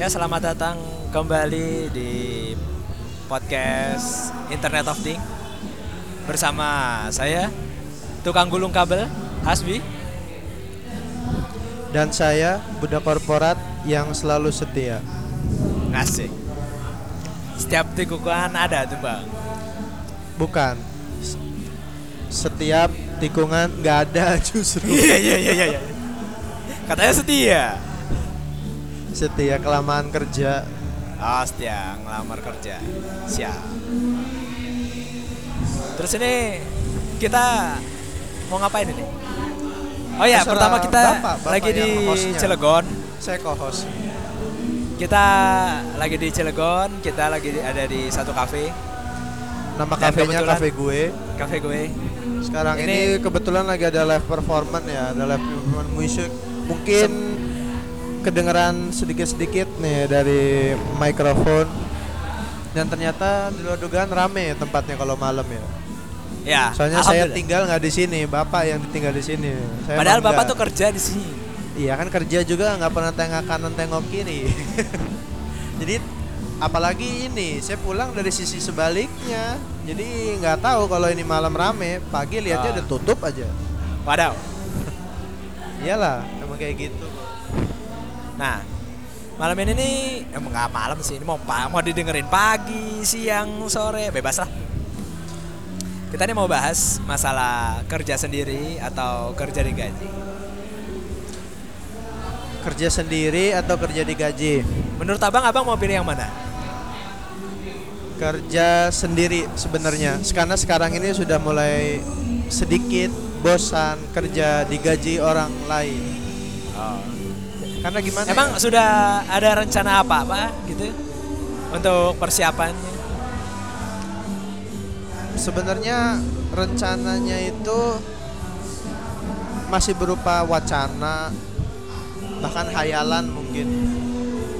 Ya selamat datang kembali di podcast Internet of Things bersama saya tukang gulung kabel Hasbi Dan saya budak korporat yang selalu setia. ngasih. Setiap tikungan ada tuh bang. Bukan. Setiap tikungan nggak ada justru. Iya iya iya iya. iya. Katanya setia. Setia kelamaan kerja. Oh setia ngelamar kerja. Siap. Terus ini kita mau ngapain ini? Oh ya, pertama kita Bapak, Bapak lagi di. Cilegon. Saya co-host. Kita lagi di Cilegon, kita lagi ada di satu kafe, Nama kafenya kafe gue. kafe gue. Sekarang Ini- ini, kebetulan lagi ada live performance ya, ada live performance musik. Mungkin kedengeran sedikit-sedikit nih dari mikrofon. Dan ternyata di luar dugaan rame tempatnya kalau malam ya. Ya. Soalnya saya tinggal nggak di sini, bapak yang tinggal di sini. Saya Padahal bapak tuh kerja di sini. Iya kan kerja juga nggak pernah tengok kanan tengok kiri. Jadi apalagi ini saya pulang dari sisi sebaliknya. Jadi nggak tahu kalau ini malam rame. Pagi lihatnya Ah. udah tutup aja. Wadaw. Iyalah emang kayak gitu. Nah, malam ini nih emang nggak malam sih, ini mau mau didengerin pagi, siang, sore, bebas lah. Kita nih mau bahas masalah kerja sendiri atau kerja digaji. Kerja sendiri atau kerja digaji? Menurut abang, abang mau pilih yang mana? Kerja sendiri sebenarnya. Karena sekarang ini sudah mulai sedikit bosan kerja digaji orang lain. Karena gimana? ya? Emang sudah ada rencana apa apa gitu untuk persiapannya? sebenarnya rencananya itu masih berupa wacana bahkan hayalan mungkin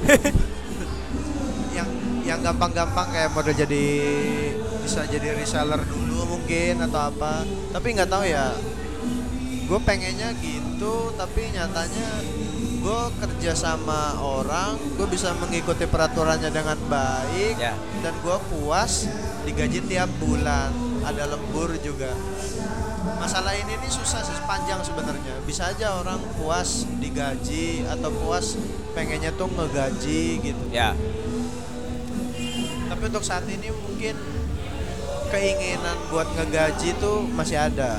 yang yang gampang-gampang kayak model jadi bisa jadi reseller dulu mungkin atau apa tapi nggak tahu ya gue pengennya gitu tapi nyatanya gue kerja sama orang gue bisa mengikuti peraturannya dengan baik Ya. dan gue puas digaji tiap bulan. Ada lembur juga. Masalah ini nih susah sih panjang sebenarnya. Bisa aja orang puas digaji atau puas pengennya tuh ngegaji gitu. Ya, tapi untuk saat ini mungkin keinginan buat ngegaji tuh masih ada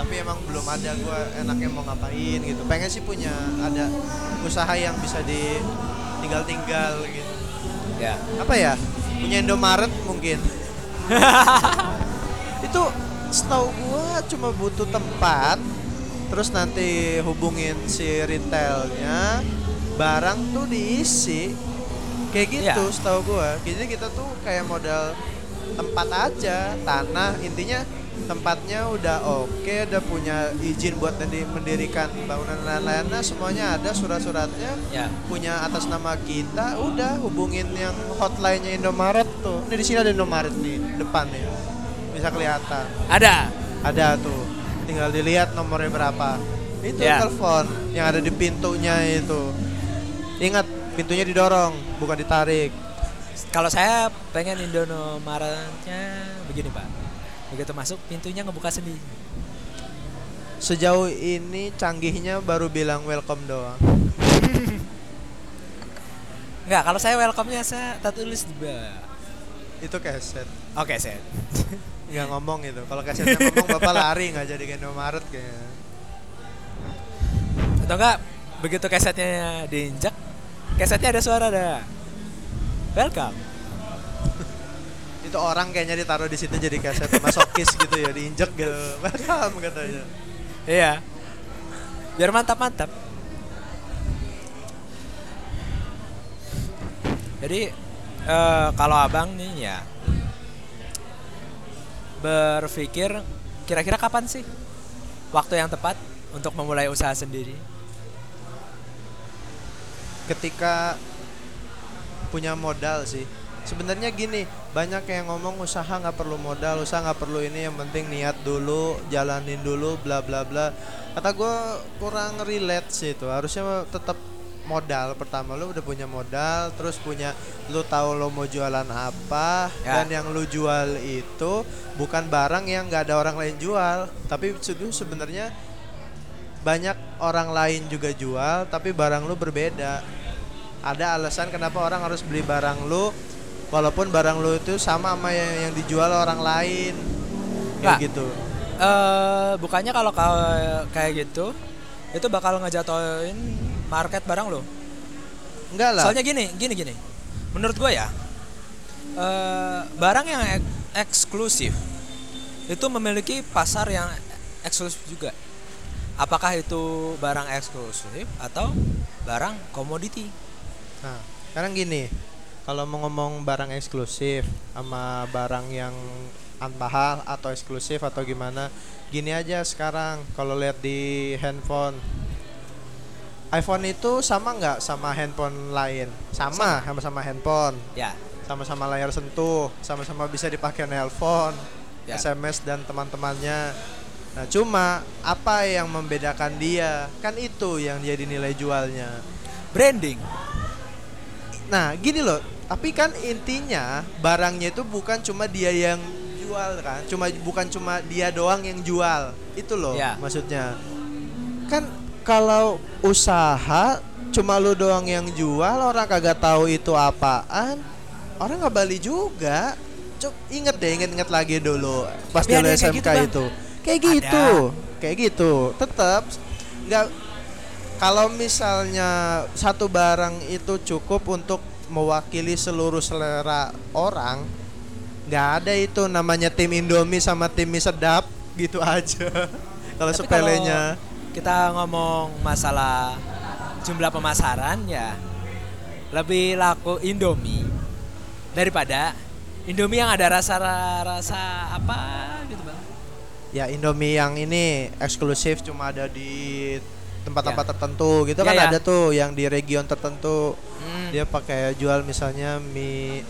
tapi emang belum ada gue enaknya mau ngapain gitu. Pengen sih punya ada usaha yang bisa di tinggal gitu. Ya. apa ya? Punya Indomaret mungkin. Itu setahu gua cuma butuh tempat terus nanti hubungin si retailnya barang tuh diisi. Kayak gitu Ya. setahu gua. Jadi kita tuh kayak modal tempat aja tanah intinya tempatnya udah oke udah punya izin buat mendirikan bangunan lain-lainnya semuanya ada surat-suratnya. Ya. punya atas nama kita udah hubungin yang hotline-nya Indomaret tuh. Ini di sini ada Indomaret nih depan nih. Bisa kelihatan. Ada. ada tuh. Tinggal dilihat nomornya berapa. Itu Ya. telepon yang ada di pintunya itu. Ingat pintunya didorong bukan ditarik. Kalau saya pengen Indomaretnya begini pak, begitu masuk pintunya ngebuka sendiri. sejauh ini canggihnya baru bilang welcome doang Enggak, kalau saya welcome-nya saya tak tulis di bawah. itu keset Oke, set. nggak ngomong itu kalau kesetnya ngomong bapak lari nggak jadi ke Indomaret kayaknya Atau enggak begitu kesetnya diinjak, kesetnya ada suara ada. Welcome. Itu orang kayaknya ditaruh di situ jadi kaset masokis gitu ya diinjek gitu welcome katanya Iya. Biar mantap-mantap. Jadi eh, kalau abang nih ya berpikir kira-kira kapan sih waktu yang tepat untuk memulai usaha sendiri? ketika punya modal sih sebenarnya gini banyak yang ngomong usaha nggak perlu modal usaha nggak perlu ini yang penting niat dulu jalanin dulu bla bla bla. Kata gue kurang relate sih itu. Harusnya tetap modal. Pertama lu udah punya modal terus punya lu tahu lo mau jualan apa Ya. dan yang lu jual itu bukan barang yang nggak ada orang lain jual. Tapi itu sebenarnya banyak orang lain juga jual tapi barang lu berbeda. Ada alasan kenapa orang harus beli barang lu walaupun barang lu itu sama sama yang, yang dijual orang lain kayak gitu eh bukannya kalau ka- kayak gitu itu bakal ngejatoin market barang lo. enggak lah Soalnya gini, gini gini. Menurut gue ya, eh barang yang ek- eksklusif itu memiliki pasar yang eksklusif juga. Apakah itu barang eksklusif atau barang komoditi? Nah, sekarang gini, kalau mau ngomong barang eksklusif sama barang yang mahal atau eksklusif atau gimana, gini aja sekarang kalau lihat di handphone iPhone itu sama nggak sama handphone lain? Sama, sama-sama handphone, Ya, sama-sama layar sentuh, sama-sama bisa dipakai nelpon, Ya. SMS dan teman-temannya. Nah, cuma apa yang membedakan dia? Kan itu yang jadi nilai jualnya. branding. Nah, gini loh. Tapi kan intinya barangnya itu bukan cuma dia yang jual kan, cuma bukan cuma dia doang yang jual. Itu loh Ya. maksudnya. Kan kalau usaha cuma lu doang yang jual, orang kagak tahu itu apaan, orang nggak beli juga. Cuk, inget deh, inget-inget lagi dulu pas Tapi dulu ada SMK gitu, Bang. itu. Kayak Ada. gitu. Kayak gitu. Tetap nggak kalau misalnya satu barang itu cukup untuk mewakili seluruh selera orang, nggak ada itu namanya tim Indomie sama tim mie sedap gitu aja. kalau sepelenya, kita ngomong masalah jumlah pemasaran ya lebih laku Indomie daripada Indomie yang ada rasa rasa apa gitu bang ya Indomie yang ini eksklusif cuma ada di tempat-tempat Ya. tertentu gitu Ya, kan ya. ada tuh yang di region tertentu Hmm. dia pakai jual misalnya mie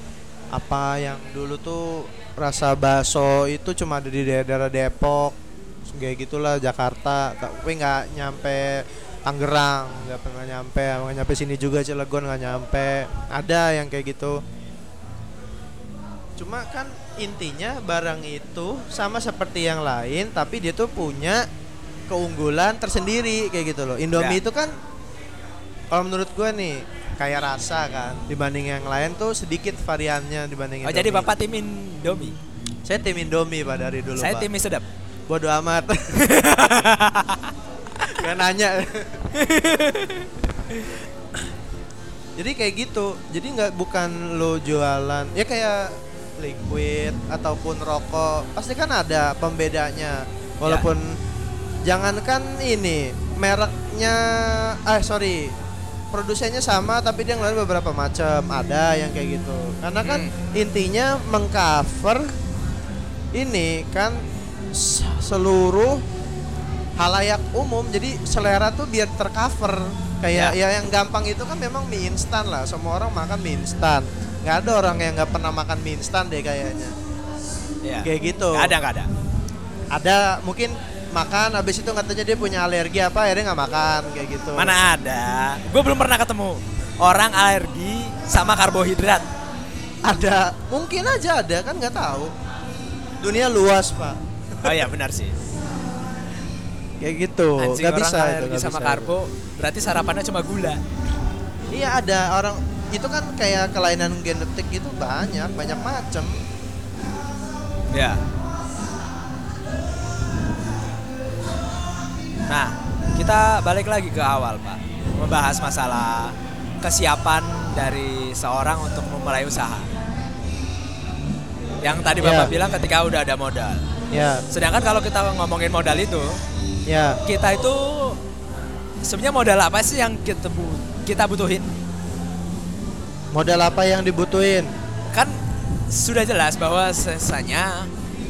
apa yang dulu tuh rasa bakso itu cuma ada di daerah Depok kayak gitulah Jakarta tapi nggak nyampe Tangerang nggak pernah nyampe nggak nyampe sini juga Cilegon nggak nyampe ada yang kayak gitu cuma kan intinya barang itu sama seperti yang lain tapi dia tuh punya keunggulan tersendiri kayak gitu loh. Indomie Ya. itu kan kalau menurut gue nih kayak rasa kan dibanding yang lain tuh sedikit variannya dibanding oh Indomie. jadi bapak tim Indomie? Saya tim Indomie pak dari dulu saya pak. tim mie sedap bodo amat. Gak nanya. Jadi kayak gitu. Jadi nggak bukan lo jualan ya kayak liquid ataupun rokok. Pasti kan ada pembedanya. Walaupun jangankan ini mereknya eh sorry produsennya sama tapi dia ngeluarin beberapa macam ada yang kayak gitu. Karena kan intinya mengcover ini kan seluruh halayak umum. Jadi selera tuh biar tercover. Kayak ya. yang gampang itu kan memang mie instan lah. Semua orang makan mie instan. Nggak ada orang yang nggak pernah makan mie instan deh kayaknya. Ya. Kayak gitu. Nggak ada nggak ada. Ada mungkin makan habis itu katanya dia punya alergi apa akhirnya nggak makan kayak gitu. Mana ada? Gue belum pernah ketemu orang alergi sama karbohidrat. Ada mungkin aja ada kan nggak tahu. Dunia luas pak. Oh ya benar sih. Kayak gitu Anjing nggak orang bisa itu alergi nggak sama bisa. karbo berarti sarapannya cuma gula. Iya ada orang itu kan kayak kelainan genetik gitu banyak banyak macam Ya. Nah, kita balik lagi ke awal, Pak. Membahas masalah kesiapan dari seorang untuk memulai usaha. Yang tadi Bapak Ya. bilang ketika udah ada modal. ya Sedangkan kalau kita ngomongin modal itu, ya kita itu sebenarnya modal apa sih yang kita bu- kita butuhin? modal apa yang dibutuhin Kan sudah jelas bahwa sesanya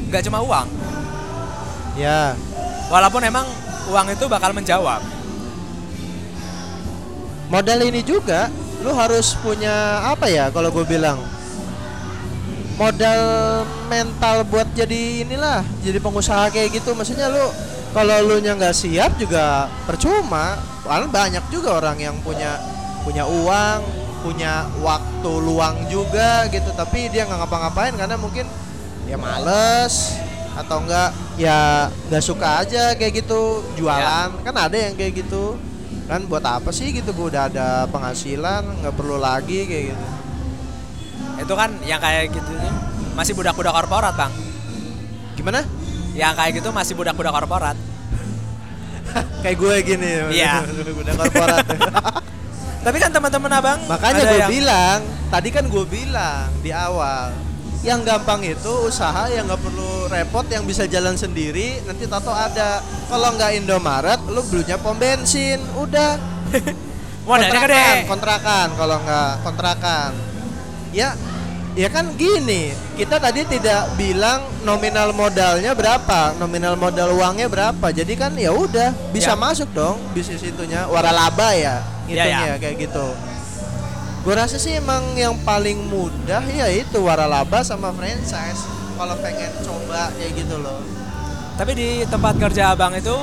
nggak cuma uang. ya Walaupun emang uang itu bakal menjawab. modal ini juga lu harus punya apa ya kalau gue bilang? Modal mental buat jadi inilah jadi pengusaha kayak gitu. Maksudnya lu kalau lu nya nggak siap juga percuma. Soalnya banyak juga orang yang punya punya uang punya waktu luang juga gitu. Tapi dia nggak ngapa-ngapain karena mungkin ya males atau enggak ya nggak suka aja kayak gitu jualan. Kan ada yang kayak gitu. Kan buat apa sih gitu gue udah ada penghasilan nggak perlu lagi kayak gitu. Itu kan yang kayak gitu masih budak-budak korporat, Bang. gimana? Yang kayak gitu masih budak-budak korporat. kayak gue gini. Iya. udah korporat. Tapi kan teman-teman Abang makanya gue yang- bilang tadi kan gue bilang di awal yang gampang itu usaha yang nggak perlu repot yang bisa jalan sendiri nanti tato ada. Kalau nggak Indomaret lu belinya pom bensin udah. Gede. kontrakan kontrakan kalau nggak kontrakan. Ya ya kan gini kita tadi tidak bilang nominal modalnya berapa nominal modal uangnya berapa. Jadi kan ya udah bisa Ya. masuk dong bisnis itunya waralaba ya Ya, hitungnya kayak gitu. Gue rasa sih emang yang paling mudah ya itu waralaba sama franchise kalau pengen coba kayak gitu loh. Tapi di tempat kerja Abang itu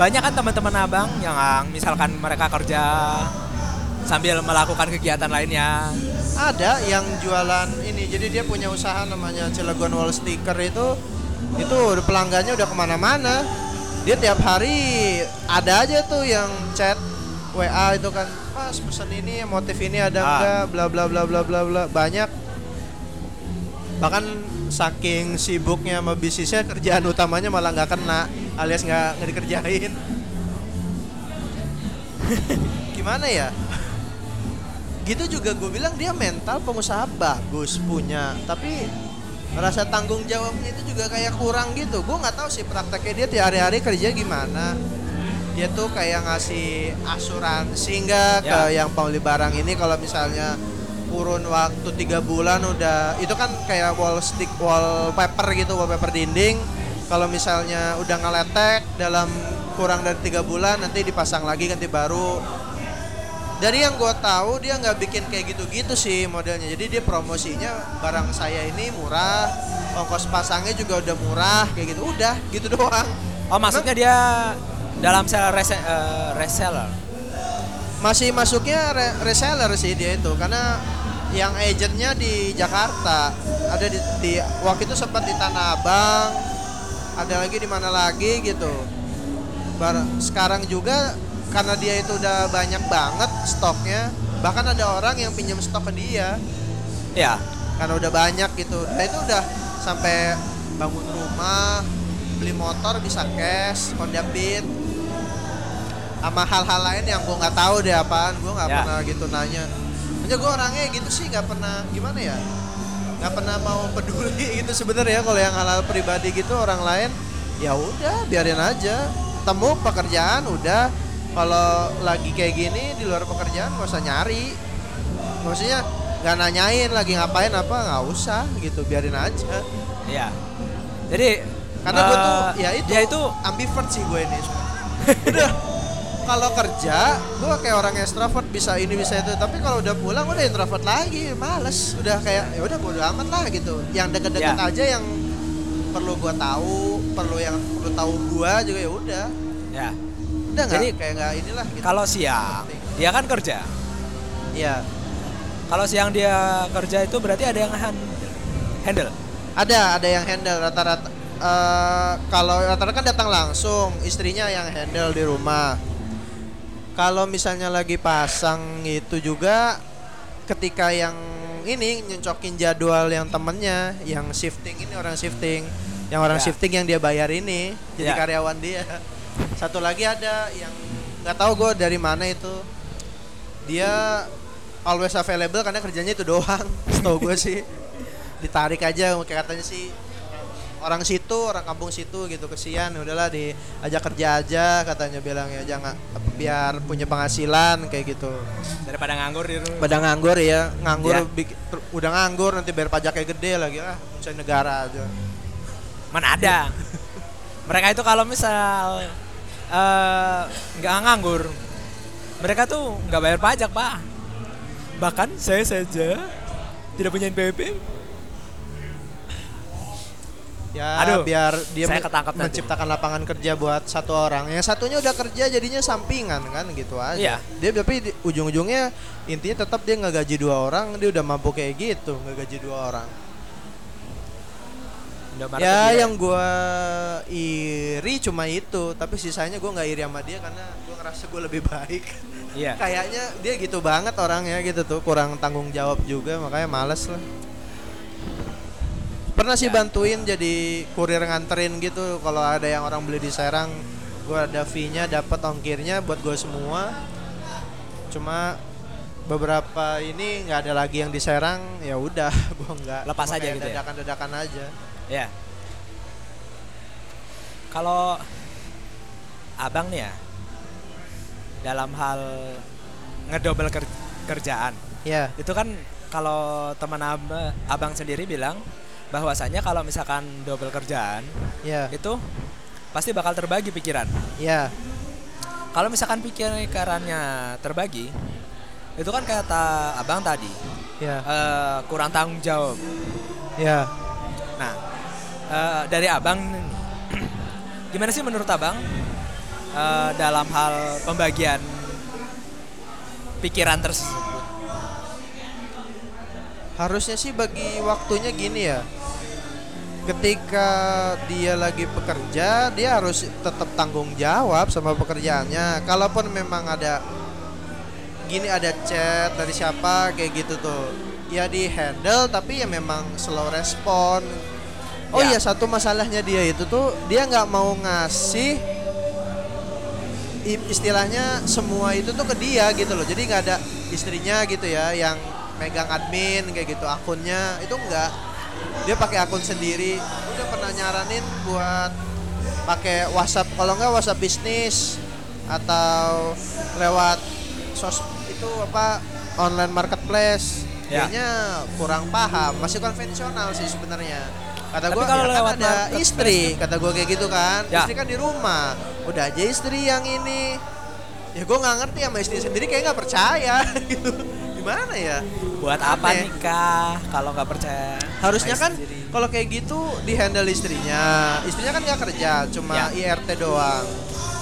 banyak kan teman-teman Abang yang misalkan mereka kerja sambil melakukan kegiatan lainnya. ada yang jualan ini jadi dia punya usaha namanya Cilegon Wall Sticker itu itu pelanggannya udah ke mana-mana. Dia tiap hari ada aja tuh yang chat WA itu kan mas pesan ini motif ini ada Ah. enggak bla bla bla bla bla bla. Banyak. Bahkan saking sibuknya sama bisnisnya kerjaan utamanya malah nggak kena alias nggak nggak dikerjain. Gimana ya? Gitu juga gue bilang dia mental pengusaha bagus punya tapi rasa tanggung jawabnya itu juga kayak kurang gitu. Gue nggak tahu sih prakteknya dia tiap hari-hari kerja gimana. Dia tuh kayak ngasih asuransi enggak ke Ya. yang pembeli barang ini kalau misalnya kurun waktu tiga bulan udah itu kan kayak wall stick wallpaper gitu wallpaper dinding. Kalau misalnya udah ngeletek dalam kurang dari tiga bulan nanti dipasang lagi ganti baru. Dari yang gue tahu dia nggak bikin kayak gitu-gitu sih modelnya. Jadi dia promosinya barang saya ini murah ongkos pasangnya juga udah murah kayak gitu. Udah gitu doang. Oh maksudnya dia dalam sel rese- eh, reseller. masih masuknya re- reseller sih dia itu karena yang agentnya di Jakarta. Ada di, di waktu itu sempat di Tanah Abang ada lagi di mana lagi gitu. Bar, sekarang juga karena dia itu udah banyak banget stoknya bahkan ada orang yang pinjam stok ke dia. Ya. karena udah banyak gitu. Nah itu udah sampai bangun rumah beli motor bisa cash Honda Beat sama hal-hal lain yang gue nggak tahu deh apaan. Gue nggak Ya. pernah gitu nanya hanya gue orangnya gitu sih nggak pernah gimana ya nggak pernah mau peduli gitu sebenarnya kalau yang hal-hal pribadi gitu orang lain ya udah biarin aja. Temu pekerjaan udah. Kalau lagi kayak gini di luar pekerjaan gak usah nyari. Maksudnya nggak nanyain lagi ngapain apa nggak usah gitu biarin aja. Iya. Jadi karena gue tuh eh, ya itu dia itu ambivert sih gue ini. udah kalau kerja gue kayak orang extrovert bisa ini bisa itu. Tapi kalau udah pulang udah introvert lagi males. Udah kayak ya udah bodo amat lah gitu. Yang deket-deket Ya. aja yang perlu gue tahu perlu yang perlu tahu gue juga ya udah. Ya. Udah nggak? Jadi, kayak nggak inilah gitu. kalau siang dia kan kerja. Iya. Kalau siang dia kerja itu berarti ada yang hand- handle. ada ada yang handle rata-rata. Eh, kalau rata-rata kan datang langsung istrinya yang handle di rumah kalau misalnya lagi pasang itu juga ketika yang ini nyocokin jadwal yang temennya yang shifting ini orang shifting yang orang Ya. shifting yang dia bayar ini jadi Ya. karyawan dia satu lagi ada yang nggak tahu gue dari mana itu dia always available karena kerjanya itu doang setahu gue sih ditarik aja katanya sih orang situ orang kampung situ gitu kesian udahlah diajak kerja aja katanya bilang ya jangan biar punya penghasilan kayak gitu Daripada nganggur di rumah. pada nganggur ya nganggur Ya. udah nganggur nanti bayar pajaknya gede lagi ah usaha negara aja Mana ada. Mereka itu kalau misal eh, nggak nganggur, mereka tuh nggak bayar pajak pak. Bahkan saya saja tidak punya NPWP. Ya, Aduh, biar dia saya ketangkap nanti. menciptakan lapangan kerja buat satu orang. Yang satunya udah kerja jadinya sampingan kan gitu aja. Iya. Dia tapi di- ujung-ujungnya intinya tetap dia nggak gaji dua orang, dia udah mampu kayak gitu, nggak gaji dua orang. Indomaret ya yang gua iri cuma itu, tapi sisanya gua nggak iri sama dia karena gua ngerasa gua lebih baik. Iya. Kayaknya dia gitu banget orangnya gitu tuh, kurang tanggung jawab juga makanya males lah. Pernah sih Ya. bantuin jadi kurir nganterin gitu kalau ada yang orang beli di Serang, gua ada fee-nya dapat ongkirnya buat gue semua. Cuma beberapa ini nggak ada lagi yang di Serang, ya udah gua nggak Lepas aja gitu ya? Dadakan-dadakan aja. Ya. Kalau abang nih ya dalam hal ngedobel ker- kerjaan Ya, itu kan kalau teman ab- abang sendiri bilang bahwasanya kalau misalkan double kerjaan ya, itu pasti bakal terbagi pikiran. ya, Kalau misalkan pikirannya terbagi itu kan kata abang tadi ya, eh, kurang tanggung jawab. ya. Nah, eh, dari abang, gimana sih menurut abang eh, dalam hal pembagian pikiran tersebut? Harusnya sih bagi waktunya gini ya. Ketika dia lagi bekerja, dia harus tetap tanggung jawab sama pekerjaannya. Kalaupun memang ada gini ada chat dari siapa kayak gitu tuh. Ya di handle tapi ya memang slow respon. Oh Ya. iya satu masalahnya dia itu tuh dia nggak mau ngasih istilahnya semua itu tuh ke dia gitu loh. Jadi nggak ada istrinya gitu ya yang megang admin kayak gitu akunnya itu enggak. Dia pakai akun sendiri. Udah pernah nyaranin buat pakai WhatsApp kalau nggak WhatsApp bisnis atau lewat sos itu apa online marketplace. Ya. Kayaknya kurang paham, masih konvensional sih sebenarnya. Kata gua kalau ya kan ada istri, kata gua kayak gitu kan. Ya. Istri kan di rumah. Udah aja istri yang ini. Ya gua nggak ngerti sama istri sendiri kayak nggak percaya gitu. Gimana ya? Buat apa Aneh. nikah kalau nggak percaya? Harusnya kan kalau kayak gitu di handle istrinya. Istrinya kan nggak kerja, cuma Ya. IRT doang.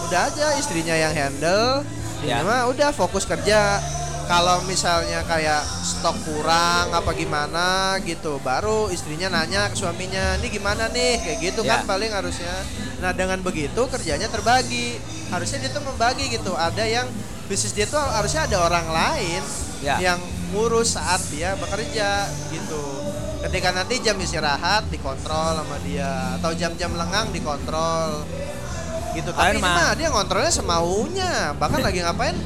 Udah aja istrinya yang handle. Ya. Mah udah fokus kerja. Kalau misalnya kayak stok kurang apa gimana gitu, baru istrinya nanya ke suaminya, "Ini gimana nih?" kayak gitu Ya. kan paling harusnya. Nah, dengan begitu kerjanya terbagi. Harusnya dia tuh membagi gitu. Ada yang bisnis dia tuh harusnya ada orang lain Ya. yang ngurus saat dia bekerja gitu. Ketika nanti jam istirahat dikontrol sama dia atau jam-jam lengang dikontrol gitu. Tapi ini mah. mah dia ngontrolnya semaunya. Bahkan lagi ngapain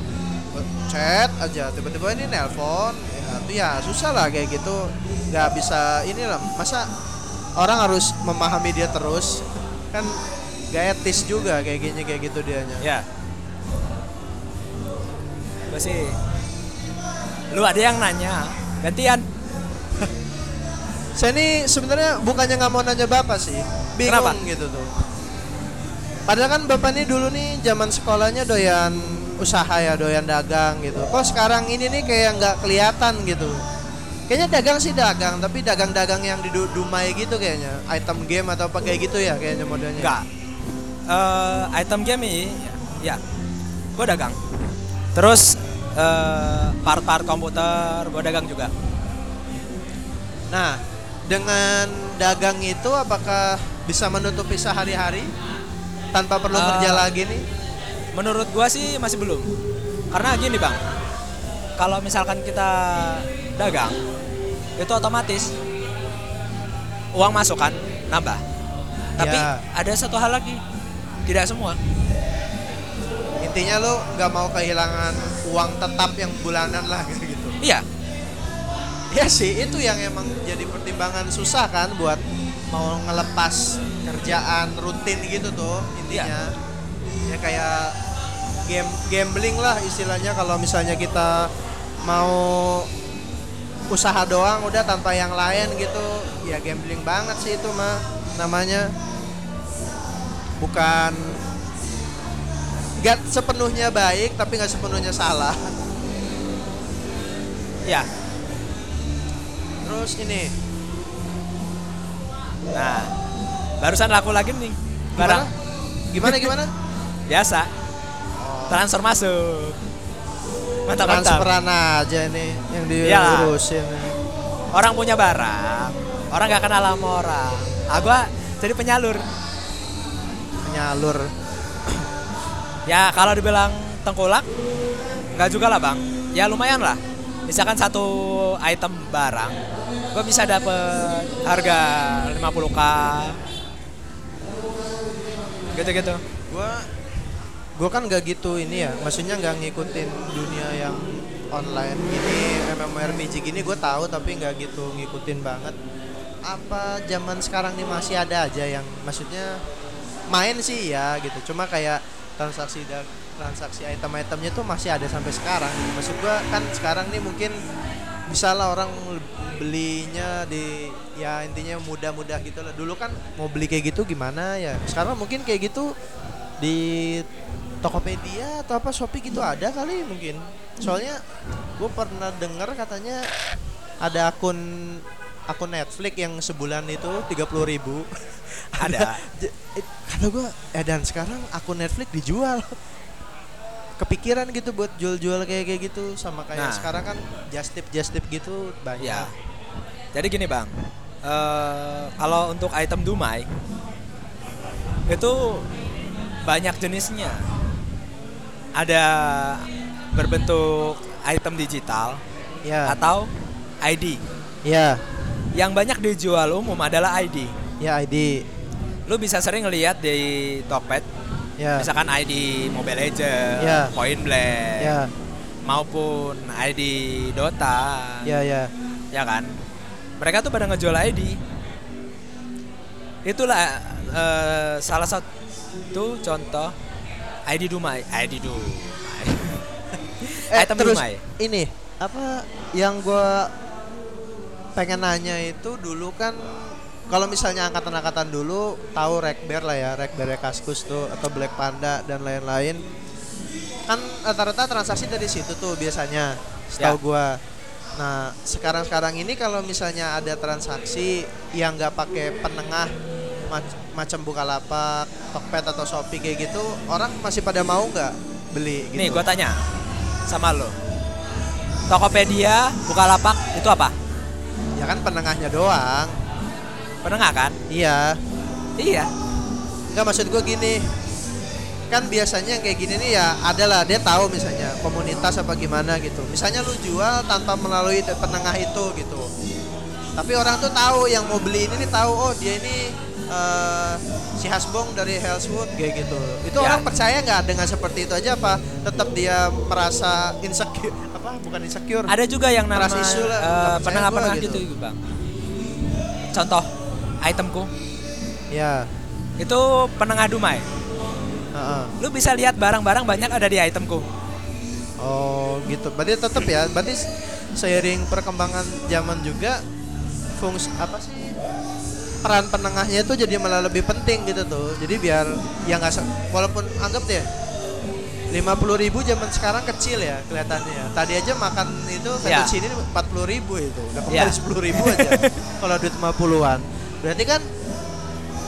chat aja tiba-tiba ini nelpon ya itu ya susah lah kayak gitu nggak bisa ini lah masa orang harus memahami dia terus kan gak etis juga kayak gini kayak gitu dianya Ya. Gue sih Lu ada yang nanya Gantian Saya ini sebenarnya bukannya nggak mau nanya bapak sih, bingung Kenapa? gitu tuh. Padahal kan bapak ini dulu nih zaman sekolahnya doyan usaha ya, doyan dagang gitu. Kok sekarang ini nih kayak nggak kelihatan gitu. Kayaknya dagang sih dagang, tapi dagang-dagang yang di du- Dumai gitu kayaknya, item game atau apa kayak gitu ya kayaknya modelnya. Enggak Eh, Item game ini Ya Gue dagang Terus eh, Part-part komputer Gue dagang juga Nah, dengan dagang itu apakah bisa menutupi sehari-hari tanpa perlu Eh, kerja lagi nih? Menurut gua sih masih belum. Karena gini bang, kalau misalkan kita dagang, itu otomatis uang masuk kan nambah. Tapi Ya. ada satu hal lagi, tidak semua. Intinya lo nggak mau kehilangan uang tetap yang bulanan lah gitu. Iya, Ya sih itu yang emang jadi pertimbangan susah kan buat mau ngelepas kerjaan rutin gitu tuh intinya. Ya kayak game gambling lah istilahnya kalau misalnya kita mau usaha doang udah tanpa yang lain gitu ya gambling banget sih itu mah namanya bukan nggak sepenuhnya baik tapi nggak sepenuhnya salah. Iya. terus ini. Nah, barusan laku lagi nih barang. Gimana? Gimana gimana? biasa. Transfer masuk. Mantap mantap. Transferan aja nih yang diurusin. orang punya barang. Orang gak kenal sama orang. Ah gua jadi penyalur. Penyalur. Ya kalau dibilang tengkulak nggak juga lah bang ya lumayan lah misalkan satu item barang gue bisa dapet harga 50k gitu-gitu Gua gua kan nggak gitu ini ya. Maksudnya nggak ngikutin dunia yang online gini MMORPG gini gue tahu tapi nggak gitu ngikutin banget. Apa zaman sekarang nih masih ada aja yang maksudnya main sih ya gitu. Cuma kayak transaksi dan transaksi item-itemnya tuh masih ada sampai sekarang. Gitu. Maksud gua kan sekarang nih mungkin bisa lah orang belinya di ya intinya mudah-mudah gitu lah. Dulu kan mau beli kayak gitu gimana ya. Sekarang mungkin kayak gitu di Tokopedia atau apa Shopee gitu ada kali mungkin. Soalnya gue pernah dengar katanya ada akun akun Netflix yang sebulan itu 30.000 ribu Ada. Kata gue eh dan sekarang akun Netflix dijual. Kepikiran gitu buat jual-jual kayak kayak gitu. Sama kayak Nah. sekarang kan just tip just tip gitu banyak. Ya. Jadi gini bang. Eh kalau untuk item Dumai itu banyak jenisnya. Ada berbentuk item digital ya. atau ID ya. Yang banyak dijual umum adalah ID ya ID lu bisa sering lihat di Tokped ya misalkan ID Mobile Legends, Ya. Point Blank, ya maupun ID Dota, ya ya ya kan? Mereka tuh pada ngejual ID. Itulah eh, salah satu contoh ID Dumai, ID Dumai. eh, Item terus Dumai. ini apa yang gua pengen nanya itu dulu kan kalau misalnya angkatan-angkatan dulu tahu Rekber lah ya Rekber Kaskus tuh atau Black Panda dan lain-lain kan rata-rata transaksi dari situ tuh biasanya setahu Ya. gua nah sekarang-sekarang ini kalau misalnya ada transaksi yang nggak pakai penengah mac- macam Bukalapak, Tokped atau Shopee kayak gitu orang masih pada mau nggak beli gitu Nih, gua tanya sama lo. Tokopedia, Bukalapak itu apa? ya kan penengahnya doang Penengah kan? iya Iya. Enggak maksud gue gini kan biasanya yang kayak gini nih ya adalah dia tahu misalnya komunitas apa gimana gitu misalnya lu jual tanpa melalui penengah itu gitu tapi orang tuh tahu yang mau beli ini nih tahu oh dia ini eh, si Hasbong dari Hellswood kayak gitu itu Ya. orang percaya nggak dengan seperti itu aja apa tetap dia merasa insecure apa bukan insecure Ada juga yang nama Trust issue lah, nggak percaya penengah-penengah gitu. gitu. bang. Contoh, itemku ya itu penengah Dumai. heeh. Lu bisa lihat barang-barang banyak ada di itemku. Oh gitu. Berarti tetap ya. Berarti seiring perkembangan zaman juga fungsi apa sih peran penengahnya itu jadi malah lebih penting gitu tuh. Jadi biar ya nggak se- walaupun anggap deh 50.000 ribu zaman sekarang kecil ya kelihatannya. ya. Tadi aja makan itu Ya. sandwich ini 40.000 ribu itu. Udah Ya. kembali 10.000 ribu aja. Kalau duit 50-an. Berarti kan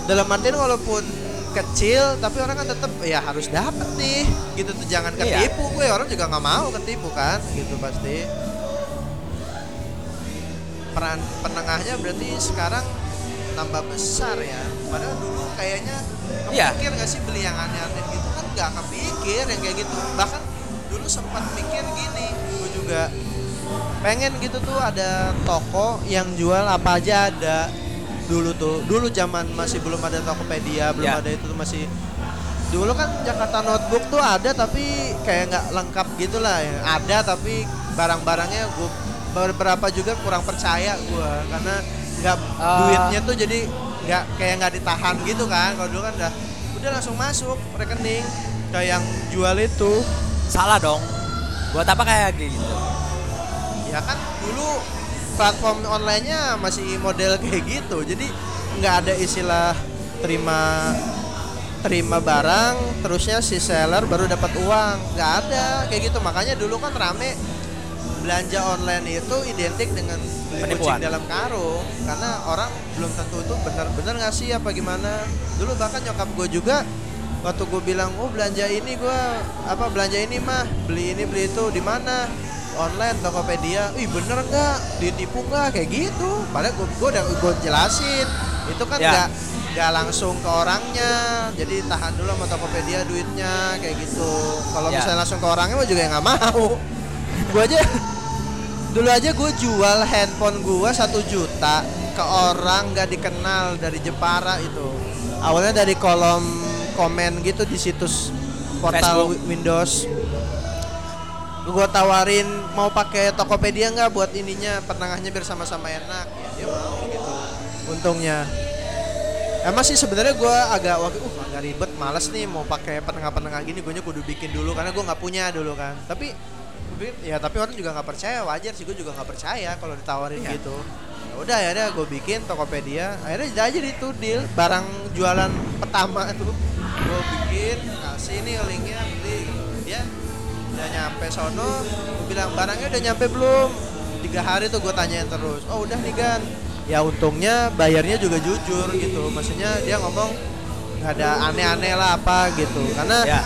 dalam artian walaupun kecil tapi orang kan tetap ya harus dapat nih gitu tuh. Jangan Iya. ketipu gue orang juga nggak mau ketipu kan gitu pasti. Peran penengahnya berarti sekarang tambah besar ya. Padahal dulu kayaknya Iya. kepikir nggak sih beli yang aneh-aneh gitu? Kan nggak kepikir yang kayak gitu. Bahkan dulu sempat mikir gini gue juga pengen gitu tuh ada toko yang jual apa aja ada dulu tuh dulu zaman masih belum ada Tokopedia belum Ya. ada itu tuh masih dulu kan Jakarta Notebook tuh ada tapi kayak nggak lengkap gitu lah ya. ada tapi barang-barangnya gue beberapa juga kurang percaya gue karena nggak Ah. duitnya tuh jadi nggak kayak nggak ditahan gitu kan kalau dulu kan udah udah langsung masuk rekening kayak yang jual itu Salah dong. Buat apa kayak gitu? ya kan dulu platform onlinenya masih model kayak gitu. Jadi nggak ada istilah terima terima barang terusnya si seller baru dapat uang. Nggak ada kayak gitu. Makanya dulu kan rame belanja online itu identik dengan beli kucing dalam karung. Karena orang belum tentu itu benar-benar ngasih apa gimana. Dulu bahkan nyokap gue juga waktu gue bilang oh belanja ini gue apa belanja ini mah beli ini beli itu di mana online Tokopedia. Ih bener nggak? Ditipu nggak? Kayak gitu. Padahal gue gue udah gue jelasin. Itu kan Ya. nggak nggak langsung ke orangnya. Jadi tahan dulu sama Tokopedia duitnya kayak gitu. Kalau Ya. misalnya langsung ke orangnya mah juga nggak mau. Gue aja dulu aja gue jual handphone gue satu juta ke orang nggak dikenal dari Jepara itu. Awalnya dari kolom komen gitu di situs portal Facebook. Wi- Windows gue tawarin mau pakai Tokopedia nggak buat ininya penengahnya biar sama-sama enak. Ya dia mau gitu. Untungnya. Emang sih sebenarnya gue agak waktu uh agak ribet males nih mau pakai penengah-penengah gini. Gue kudu bikin dulu karena gue nggak punya dulu kan. Tapi ya tapi orang juga nggak percaya wajar sih gue juga nggak percaya kalau ditawarin Iya. gitu. Ya udah ya udah gue bikin Tokopedia. Akhirnya jadi aja itu deal. Barang jualan pertama tuh gue bikin kasih nih linknya beli. Dia udah nyampe sono gue bilang barangnya udah nyampe belum? Tiga hari tuh gue tanyain terus. Oh udah nih gan. Ya untungnya bayarnya juga jujur gitu. Maksudnya dia ngomong nggak ada aneh-aneh lah apa gitu. Karena Ya.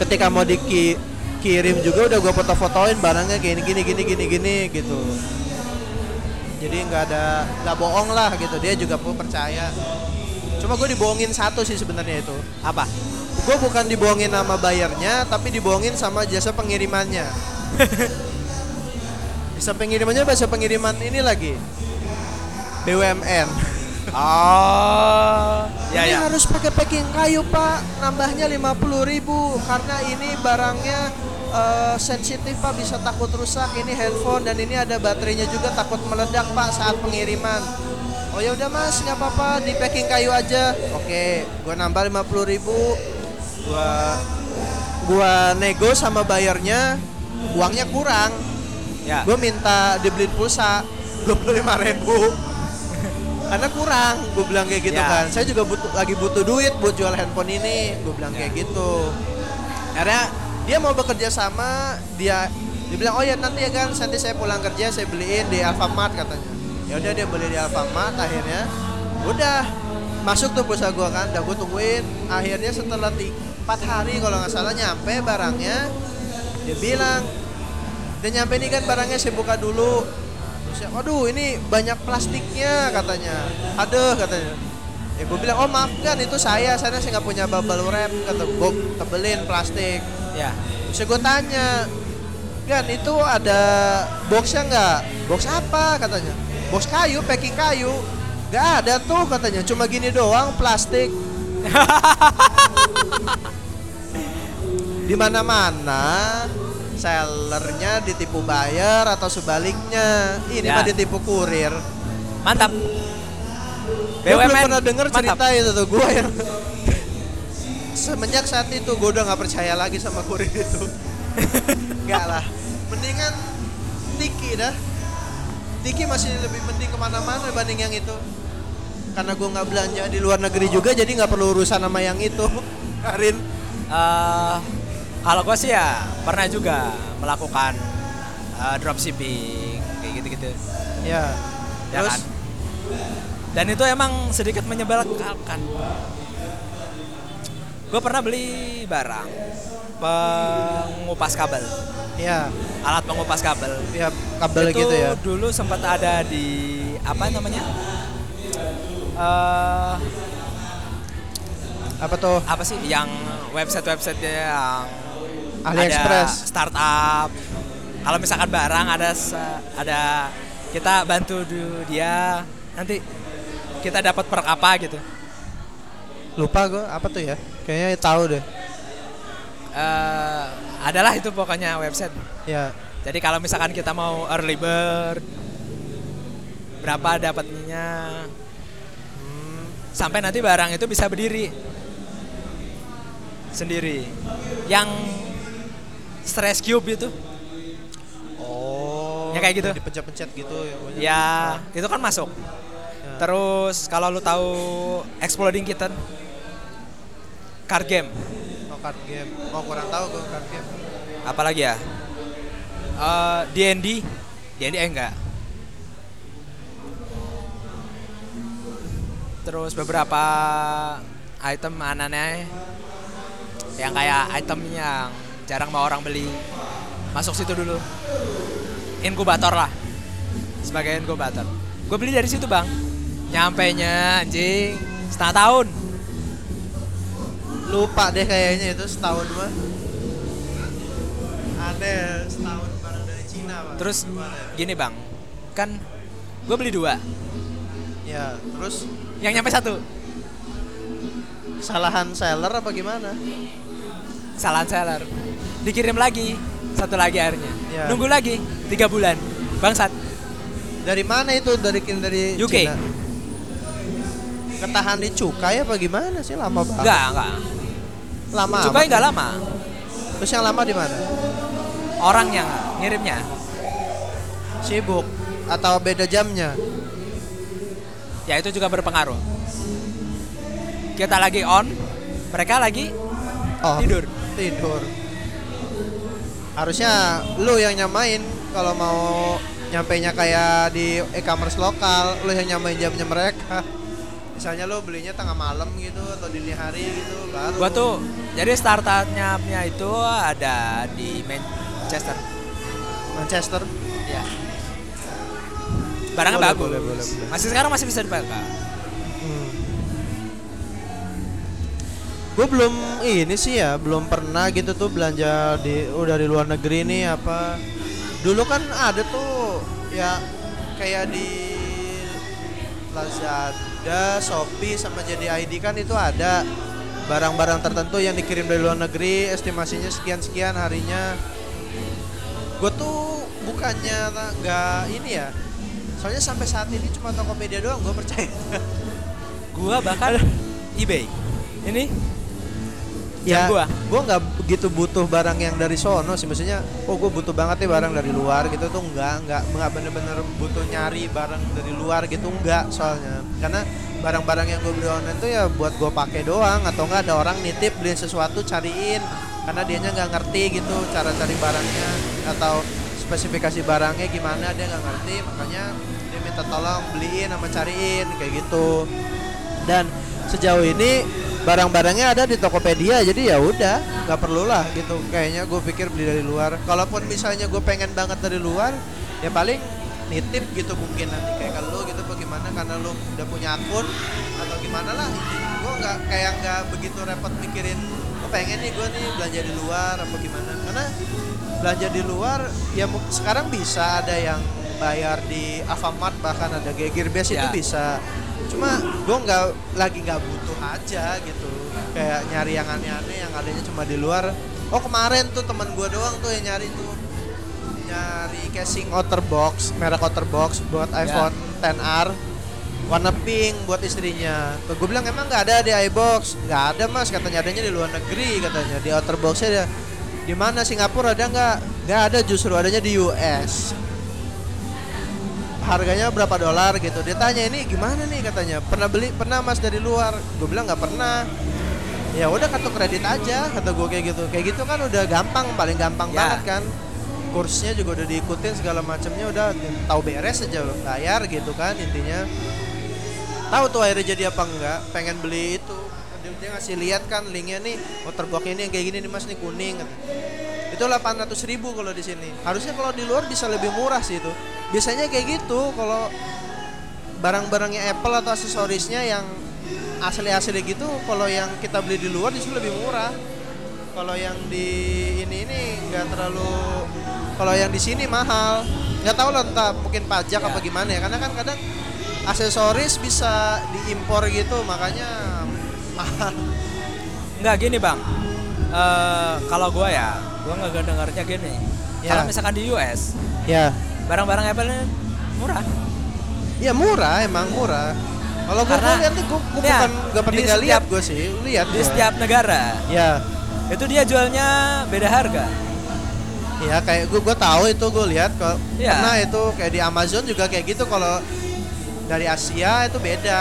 ketika mau dikirim juga udah gue foto-fotoin barangnya gini gini gini gini gini gitu. Jadi nggak ada nggak bohong lah gitu. Dia juga pun percaya. Cuma gue dibohongin satu sih sebenarnya itu. Apa? Gue bukan dibohongin sama bayarnya tapi dibohongin sama jasa pengirimannya. Jasa pengirimannya jasa pengiriman ini lagi. BUMN Oh. Ya ini ya. harus pakai packing kayu pak. Nambahnya 50.000 ribu karena ini barangnya eh, sensitif pak. Bisa takut rusak. Ini handphone dan ini ada baterainya juga takut meledak pak saat pengiriman. Oh ya udah mas. Nggak apa-apa. Di packing kayu aja. Oke. Gua nambah 50.000 ribu gua gua nego sama bayarnya uangnya kurang. Ya. gue minta dibeliin pulsa 25.000 ribu. Karena kurang gue bilang kayak gitu Ya. kan. Saya juga butuh lagi butuh duit buat jual handphone ini. Gue bilang Ya. kayak gitu. Karena dia mau bekerja sama dia dia bilang oh ya nanti ya kan nanti saya pulang kerja saya beliin di Alfamart katanya. Ya udah dia beli di Alfamart akhirnya udah masuk tuh pulsa gue kan. Udah gue tungguin. Akhirnya setelah ti- empat hari kalau nggak salah nyampe barangnya. Dia bilang dia nyampe ini kan barangnya saya buka dulu. Terus ya, waduh ini banyak plastiknya katanya. Aduh katanya. Ya gue bilang oh maaf kan itu saya. Saya saya nggak punya bubble wrap kata gue tebelin plastik. Ya. terus gue tanya kan itu ada boxnya nggak? Box apa? katanya. Box kayu packing kayu. Nggak ada tuh katanya. Cuma gini doang plastik di mana mana sellernya ditipu bayar atau sebaliknya ini Ya. mah ditipu kurir Mantap. gue belum pernah denger mantap. cerita itu tuh gue yang semenjak saat itu gue udah nggak percaya lagi sama kurir itu nggak lah mendingan Tiki dah Tiki masih lebih mending ke mana-mana dibanding yang itu karena gue nggak belanja di luar negeri juga jadi nggak perlu urusan sama yang itu Karin Eh, kalau gue sih ya pernah juga melakukan eh, dropshipping kayak gitu-gitu. ya Ya terus kan? Dan itu emang sedikit menyebalkan. Gue pernah beli barang pengupas kabel, ya alat pengupas kabel. ya kabel itu gitu ya dulu sempat ada di apa namanya? Eh apa tuh apa sih yang website-website yang AliExpress. ada startup. Kalau misalkan barang ada ada kita bantu dia nanti kita dapat per apa gitu. lupa gue apa tuh ya kayaknya tahu deh Eh, adalah itu pokoknya website. ya Jadi kalau misalkan kita mau early bird berapa dapatnya sampai nanti barang itu bisa berdiri sendiri. Yang stress cube itu oh Ya, kayak gitu. dipencet-pencet gitu ya ya itu kan masuk. Ya. Terus kalau lu tahu Exploding Kitten card game, oh card game oh kurang tahu gue card game apalagi ya? eh D&D D&D eh, enggak terus beberapa item aneh-aneh yang kayak item yang jarang mau orang beli. Masuk situ dulu. Inkubator lah. Sebagai inkubator. Gue beli dari situ bang. Nyampe nya anjing setengah tahun. Lupa deh kayaknya itu setahun mah. Aneh setahun barang dari Cina, Pak. terus gini bang. Kan gue beli dua. Ya, terus yang nyampe satu kesalahan seller apa gimana? kesalahan seller dikirim lagi satu lagi akhirnya Ya. nunggu lagi tiga bulan bangsat Dari mana itu? Dari dari UK. Cina? Ketahan di cukai apa gimana sih lama banget? enggak enggak Lama. cukai enggak lama Terus yang lama di mana? orangnya ngirimnya Sibuk atau beda jamnya? Ya itu juga berpengaruh kita lagi on mereka lagi Oh, tidur tidur. Harusnya lu yang nyamain kalau mau nyampainya kayak di e-commerce lokal, lu yang nyamain jamnya mereka. Misalnya lu belinya tengah malam gitu atau dini hari gitu, baru. gua tuh jadi startupnya itu ada di Manchester Manchester. ya barangnya Boleh, bagus boleh, boleh, boleh. masih sekarang masih bisa dipakai Hmm. Gue belum ini sih ya, belum pernah gitu tuh belanja di udah di luar negeri nih apa. Dulu kan ada tuh ya kayak di Lazada, Shopee sama jadi ID kan itu ada barang-barang tertentu yang dikirim dari luar negeri, estimasinya sekian-sekian harinya. Gue tuh bukannya nggak ini ya, soalnya sampai saat ini cuma Tokopedia doang gue percaya. gua bahkan eBay. Ini? Ya gua. gua nggak begitu butuh barang yang dari sono sih. Maksudnya oh gue butuh banget nih barang dari luar gitu tuh enggak enggak enggak bener-bener butuh nyari barang dari luar gitu enggak soalnya. Karena barang-barang yang gue beli online tuh ya buat gue pakai doang atau enggak ada orang nitip beliin sesuatu cariin. Karena dianya nggak ngerti gitu cara cari barangnya atau spesifikasi barangnya gimana dia nggak ngerti makanya dia minta tolong beliin sama cariin kayak gitu. Dan sejauh ini barang-barangnya ada di Tokopedia jadi ya udah nggak perlu lah gitu. Kayaknya gue pikir beli dari luar. Kalaupun misalnya gue pengen banget dari luar ya paling nitip gitu mungkin nanti kayak kalau lu gitu bagaimana karena lu udah punya akun atau gimana lah. Gue nggak kayak nggak begitu repot mikirin gue pengen nih gue nih belanja di luar apa gimana. Karena belanja di luar ya sekarang bisa ada yang bayar di Alfamart bahkan ada Gearbest itu Ya. bisa. Cuma gue nggak lagi nggak butuh aja gitu. Kayak nyari yang aneh-aneh yang adanya cuma di luar. Oh kemarin tuh teman gue doang tuh yang nyari tuh. Nyari casing outer box merek outer box buat iPhone 10R warna pink buat istrinya. Gue bilang emang nggak ada di iBox? Nggak ada mas katanya. Adanya di luar negeri katanya. Di outer boxnya di mana Singapura ada nggak? Nggak ada justru adanya di US harganya berapa dolar gitu. Dia tanya ini gimana nih? katanya. Pernah beli? Pernah mas dari luar. Gue bilang nggak pernah. Ya udah kartu kredit aja kata gue kayak gitu. Kayak gitu kan udah gampang paling gampang Ya. banget kan. Kursnya juga udah diikutin segala macamnya udah tahu beres aja bayar gitu kan intinya. Tahu tuh akhirnya jadi apa enggak pengen beli itu dia, dia ngasih lihat kan linknya nih waterbox ini yang kayak gini nih mas nih kuning itu 800 ribu kalau di sini. Harusnya kalau di luar bisa lebih murah sih itu. Biasanya kayak gitu kalau barang-barangnya Apple atau aksesorisnya yang asli-asli gitu kalau yang kita beli di luar justru lebih murah. Kalau yang di ini ini nggak terlalu kalau yang di sini mahal. Nggak tahu lah entah mungkin pajak Ya. apa gimana ya karena kan kadang aksesoris bisa diimpor gitu makanya mahal Enggak gini bang. Eh Kalau gua ya Gua nggak dengarnya gini. Ya. Kalau misalkan di US ya. Barang-barang Apple ini murah. Ya murah emang murah. Kalau gue lihat nih gue Ya, bukan gak pernah nggak lihat gue sih lihat Di gua. setiap negara. Ya. Itu dia jualnya beda harga. Ya kayak gue gue tahu itu gue lihat kok. Iya. pernah itu kayak di Amazon juga kayak gitu kalau dari Asia itu beda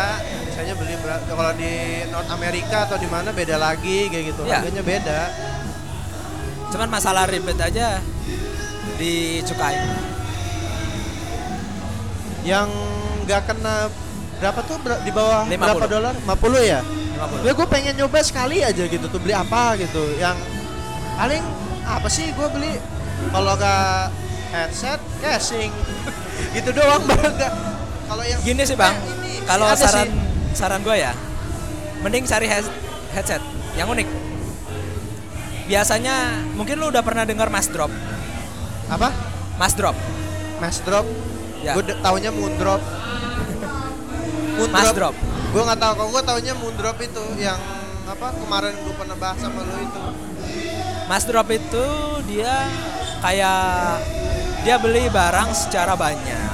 misalnya beli kalau di North America atau di mana beda lagi kayak gitu Iya. harganya beda Cuman masalah ribet aja di cukai. Yang nggak kena berapa tuh Ber- di bawah 50. berapa dolar? 50 ya? 50. Ya gue pengen nyoba sekali aja gitu tuh beli apa gitu. Yang paling apa sih gue beli kalau nggak headset casing gitu doang nggak kalau yang Gini sih bang, Eh, kalau saran sih. Saran gue ya, mending cari head- headset yang unik. Biasanya mungkin lu udah pernah dengar Mas Drop, apa? Mas Drop, Mass drop? Ya. gue taunya moon drop. Moon Mas Drop. gue nggak tahu kalau gue taunya moon drop itu yang apa kemarin gue pernah bahas sama lo itu. Mas Drop itu dia kayak dia beli barang secara banyak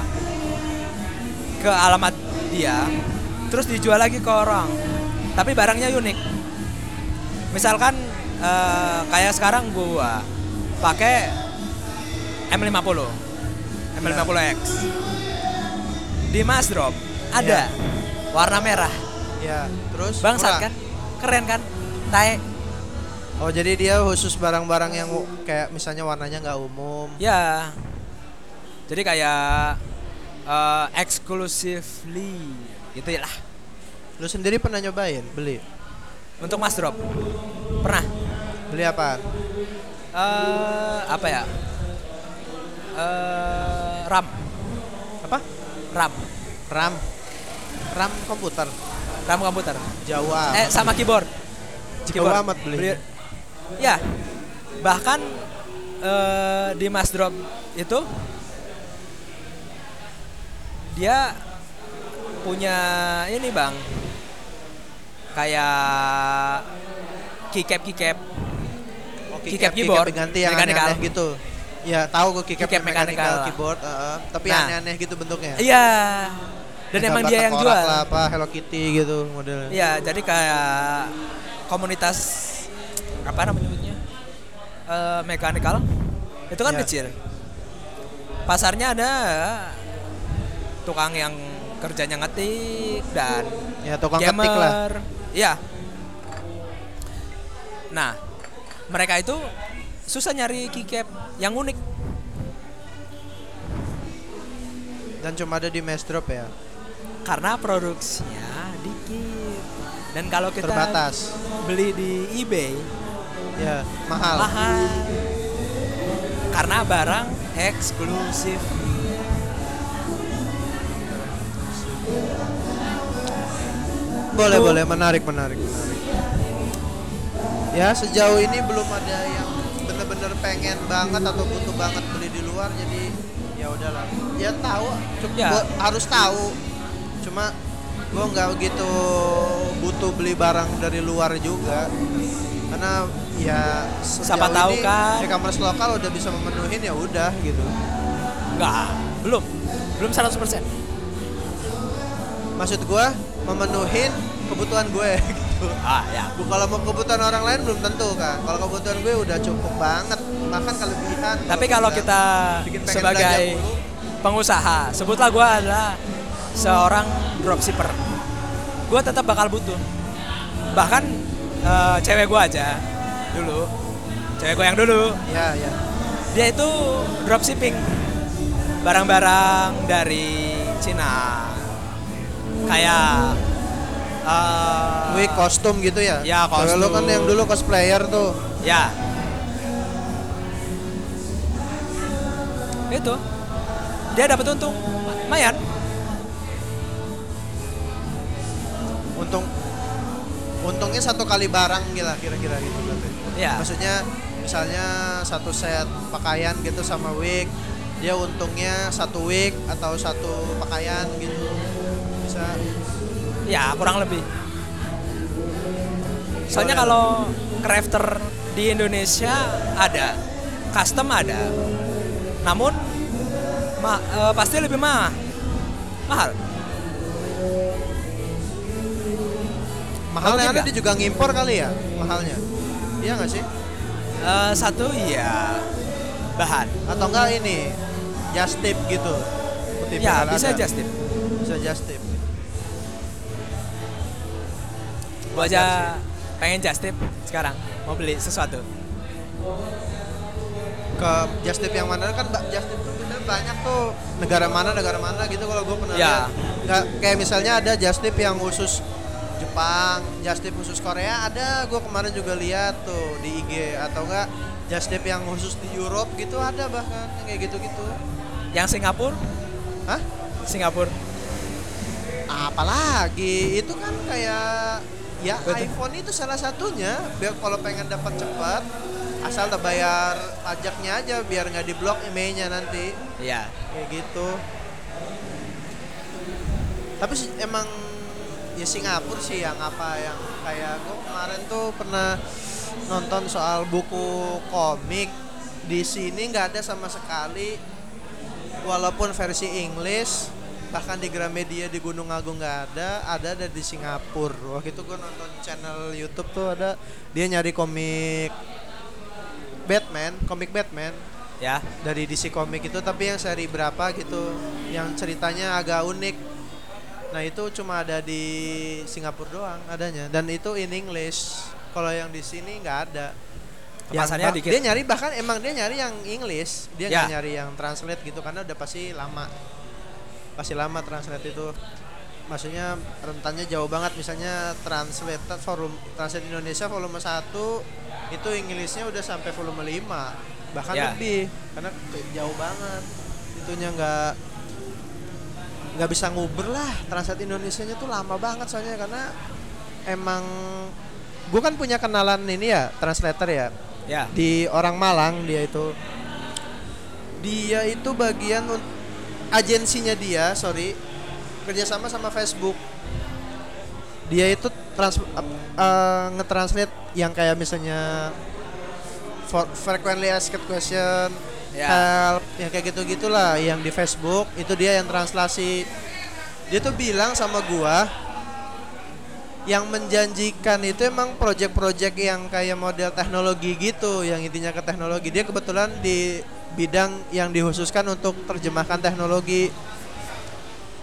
ke alamat dia, terus dijual lagi ke orang. Tapi barangnya unik. Misalkan eh, kayak sekarang gua pakai M50, M50X. Di Mas Drop ada warna merah. ya terus Bangsat kan? Keren kan? Tae. oh jadi dia khusus barang-barang yang kayak misalnya warnanya nggak umum Ya. Jadi kayak eh, exclusively gitu ya lah. lu sendiri pernah nyobain beli Untuk Mas Drop. Pernah? beli apa eh apa ya? eh RAM. apa RAM. RAM RAM komputer RAM komputer. amat. Eh sama keyboard. Jauh amat beli. Ya. Bahkan eh di Mas Drop itu dia punya ini bang kayak keycap keycap Oh, keycap keyboard, ganti yang mechanical. aneh-aneh gitu ya tahu gue keycap, Keycap mechanical, mechanical. keyboard heeh. tapi Nah. aneh-aneh gitu bentuknya iya dan Gambar emang dia yang jual lah, apa Hello Kitty gitu modelnya Iya, jadi kayak komunitas apa namanya? Eh, mechanical itu kan Iya. kecil. Pasarnya ada tukang yang kerjanya ngetik dan ya tukang ketik lah gamer. Iya. Nah, mereka itu susah nyari keycap yang unik. dan cuma ada di Mass Drop ya karena produksinya dikit. Dan kalau kita terbatas beli di eBay ya mahal mahal karena barang eksklusif boleh Itu- boleh. Menarik menarik. Menarik ya sejauh ini belum ada yang bener-bener pengen banget atau butuh banget beli di luar jadi ya udahlah. Ya tahu cuma Ya. gua harus tahu. Cuma gua nggak begitu butuh beli barang dari luar juga. Karena ya Siapa tahu ini kan. e-commerce lokal udah bisa memenuhin ya udah gitu. Enggak belum. Belum 100% maksud gua memenuhin kebutuhan gue gitu. Ah ya. Bu, kalau mau kebutuhan orang lain belum tentu kan. Kalau kebutuhan gue udah cukup banget, bahkan kelebihan. tapi kalau kita sebagai pengusaha sebutlah gua adalah seorang dropshipper. Gua tetap bakal butuh. Bahkan eh, cewek gua aja dulu. Cewek gua yang dulu. Ya ya. dia itu dropshipping. Barang-barang dari Cina kayak eh, Wih kostum gitu ya? Ya, Kalau lu kan kostum. yang dulu cosplayer tuh. ya itu dia dapat untung lumayan Untung untungnya satu kali barang gila kira-kira gitu berarti. ya Maksudnya misalnya satu set pakaian gitu sama wig, dia untungnya satu wig atau satu pakaian gitu. Bisa ya kurang lebih soalnya kalau crafter di Indonesia ada custom ada namun ma- eh, pasti lebih mah mahal mahal Kalau yang ada dia juga ngimpor kali ya mahalnya. Iya nggak sih? Eh, satu iya bahan Atau enggak ini just tip gitu. Kutipan ya ada. bisa just tip Bisa just tip. Gua aja pengen just tip sekarang mau beli sesuatu ke just tip yang mana kan ba- just tip tuh biasanya banyak tuh negara mana negara mana gitu kalau gue pernah Ya. nggak kayak misalnya ada just tip yang khusus Jepang just tip khusus Korea ada gue kemarin juga lihat tuh di IG atau enggak just tip yang khusus di Europe gitu ada bahkan yang kayak gitu gitu Yang Singapura? Hah? Singapura. apalagi itu kan kayak ya Betul. iPhone itu salah satunya biar kalau pengen dapat cepat asal tak bayar pajaknya aja biar nggak diblok emailnya nanti Iya. kayak gitu tapi emang ya Singapura sih yang apa yang kayak gue kemarin tuh pernah nonton soal buku komik di sini nggak ada sama sekali walaupun versi English bahkan di Gramedia di Gunung Agung nggak ada ada ada di Singapura. Waktu itu gue nonton channel YouTube tuh ada dia nyari komik Batman komik Batman. Ya. dari DC Comic itu tapi yang seri berapa gitu yang ceritanya agak unik. Nah itu cuma ada di Singapura doang adanya. Dan itu in English. Kalau yang di sini nggak ada. Kemasannya dikit. dia nyari bahkan emang dia nyari yang English. Dia Ya. nyari yang translate gitu karena udah pasti lama pasti lama translate itu. Maksudnya rentannya jauh banget. Misalnya translate forum translate Indonesia volume 1 itu Inggrisnya udah sampai volume 5 bahkan Ya. lebih. Karena jauh banget. Itunya nggak nggak bisa nguber lah. Translate Indonesia nya tuh lama banget soalnya karena emang gue kan punya kenalan ini ya translator ya. Ya. di orang Malang dia itu. Dia itu bagian agensinya dia sorry kerjasama sama Facebook. Dia itu trans uh, ngetranslate yang kayak misalnya for frequently asked question Ya. help yang kayak gitu gitulah yang di Facebook. Itu dia yang translasi. Dia tuh bilang sama gua yang menjanjikan itu emang project-project yang kayak model teknologi gitu yang intinya ke teknologi. Dia kebetulan di bidang yang dikhususkan untuk terjemahkan teknologi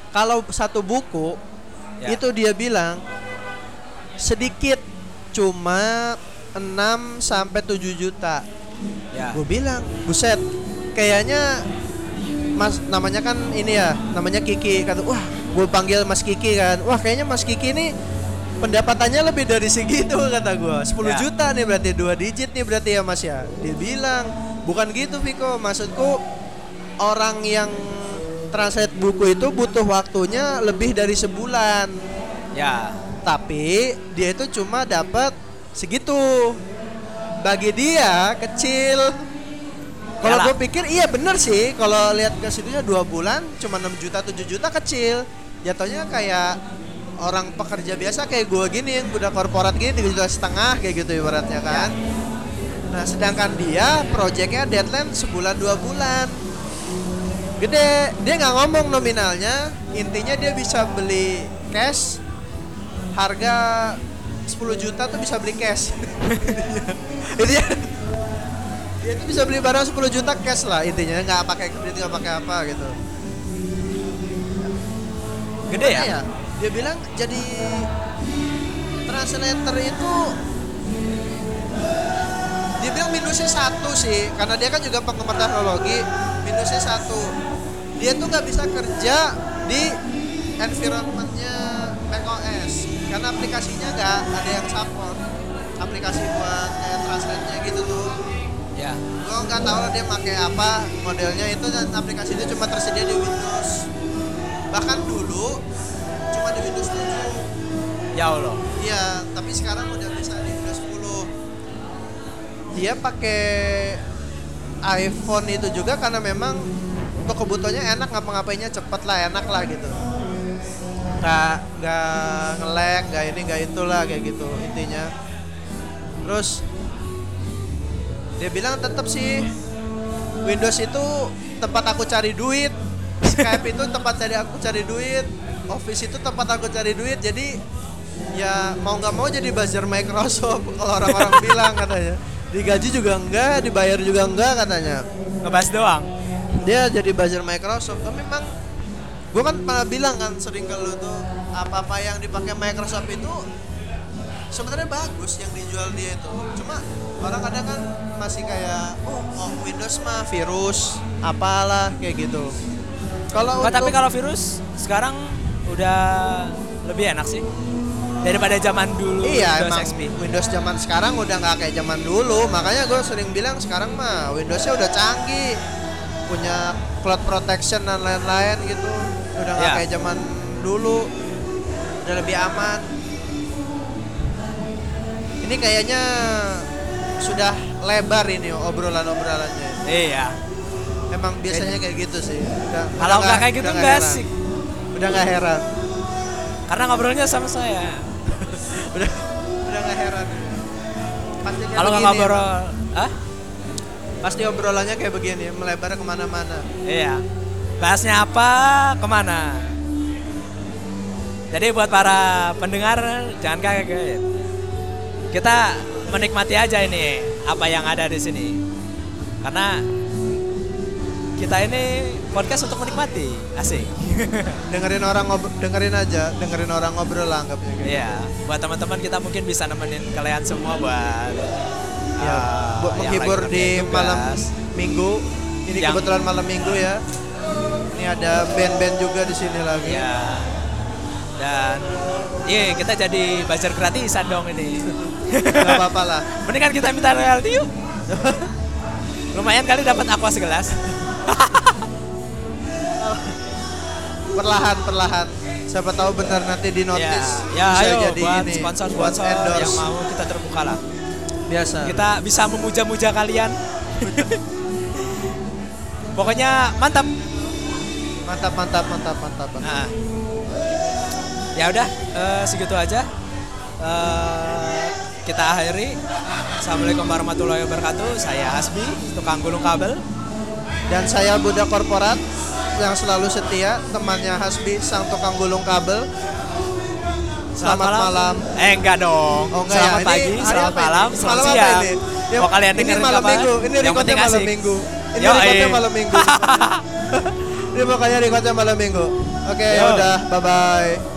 kalau satu buku Ya. itu dia bilang sedikit cuma 6 sampai 7 juta Ya. gue bilang buset kayaknya mas namanya kan ini ya namanya Kiki kata wah gue panggil Mas Kiki kan wah kayaknya Mas Kiki ini pendapatannya lebih dari segitu kata gue 10 Ya. juta nih berarti dua digit nih berarti ya Mas ya dia bilang bukan gitu Viko. Maksudku orang yang translate buku itu butuh waktunya lebih dari sebulan. Ya. tapi dia itu cuma dapat segitu. Bagi dia kecil. Kalau gue pikir iya bener sih. Kalau lihat ke situnya dua bulan cuma 6 juta 7 juta kecil. Jatuhnya kayak orang pekerja biasa kayak gue gini yang udah korporat gini 3 juta setengah kayak gitu ibaratnya kan nah sedangkan dia proyeknya deadline sebulan dua bulan. Gede. Dia nggak ngomong nominalnya. Intinya dia bisa beli cash. Harga 10 juta tuh bisa beli cash. Intinya dia tuh bisa beli barang 10 juta cash lah intinya. Nggak pakai kredit nggak pakai apa gitu. Gede ya? Gimana dia bilang jadi translator itu dia bilang minusnya satu sih karena dia kan juga penggemar teknologi minusnya satu. Dia tuh nggak bisa kerja di environmentnya macOS karena aplikasinya nggak ada yang support. Aplikasi buat kayak translate-nya gitu tuh. Ya. gue nggak tahu dia pakai apa modelnya itu dan aplikasi itu cuma tersedia di Windows. Bahkan dulu cuma di Windows 7 Ya Allah. iya tapi sekarang udah bisa di Windows 10 dia pakai iPhone itu juga karena memang untuk kebutuhannya enak ngapa-ngapainnya cepet lah enak lah gitu. Nggak nggak ngelek nggak ini nggak itulah kayak gitu intinya. Terus dia bilang tetap sih Windows itu tempat aku cari duit Skype itu tempat cari aku cari duit Office itu tempat aku cari duit jadi ya mau nggak mau jadi buzzer Microsoft kalau orang-orang bilang katanya digaji juga enggak dibayar juga enggak katanya. Ngebahas doang. dia jadi buzzer Microsoft tapi memang gue kan pernah bilang kan sering ke lu tuh apa apa yang dipakai Microsoft itu sebenarnya bagus yang dijual dia itu. Cuma orang kadang kan masih kayak oh, oh Windows mah virus apalah kayak gitu. Kalau tapi kalau virus sekarang udah lebih enak sih daripada zaman dulu Iya Windows emang XP. Windows zaman sekarang udah nggak kayak zaman dulu makanya gue sering bilang sekarang mah Windowsnya udah canggih punya cloud protection dan lain-lain gitu udah nggak Ya. kayak zaman dulu udah lebih aman ini kayaknya sudah lebar ini obrolan-obrolannya Iya. emang biasanya kayak gitu sih udah, Kalau nggak kayak gitu nggak asik. udah nggak heran Karena ngobrolnya sama saya. Udah udah nggak heran Pasti Kalau nggak ngobrol, ah? Pasti obrolannya kayak begini, melebar ke mana-mana. Iya. Bahasnya apa, ke mana? Jadi buat para pendengar jangan kaget. Kita menikmati aja ini apa yang ada di sini. Karena kita ini podcast untuk menikmati, asik. dengerin orang ngob- dengerin aja, dengerin orang ngobrol lah anggapnya kayak. Iya, buat teman-teman kita mungkin bisa nemenin kalian semua buat Ya, uh, buat menghibur di malam minggu. Ini Yang- kebetulan malam minggu ya. Ini ada band-band juga di sini lagi. Ya. Dan iya kita jadi buzzer gratisan dong ini. Gak apa-apa lah. Mendingan kita minta royalti yuk. Lumayan kali dapat aqua segelas. Perlahan perlahan. Siapa tahu benar nanti di notice ya, ya bisa ayo jadi buat ini sponsor-sponsor buat endorse. yang mau kita terbuka lah. biasa. Kita bisa memuja-muja kalian. Pokoknya mantap. Mantap mantap mantap mantap. mantap. Nah, ya udah eh, segitu aja. Eh, kita akhiri. Assalamualaikum warahmatullahi wabarakatuh. Saya Hasbi, tukang gulung kabel. Dan saya budak korporat yang selalu setia, temannya Hasbi sang tukang gulung kabel. Selamat malam. Eh enggak dong. Oh enggak selamat ya, pagi, ini selamat malam, selamat Malam siang. ini? Ya, kalian ini dengerin malam kapan? minggu, ini Yang recordnya malam asik. minggu. Ini Yoi. recordnya malam minggu. ini makanya recordnya malam minggu. Oke, Yo. ya udah, bye bye.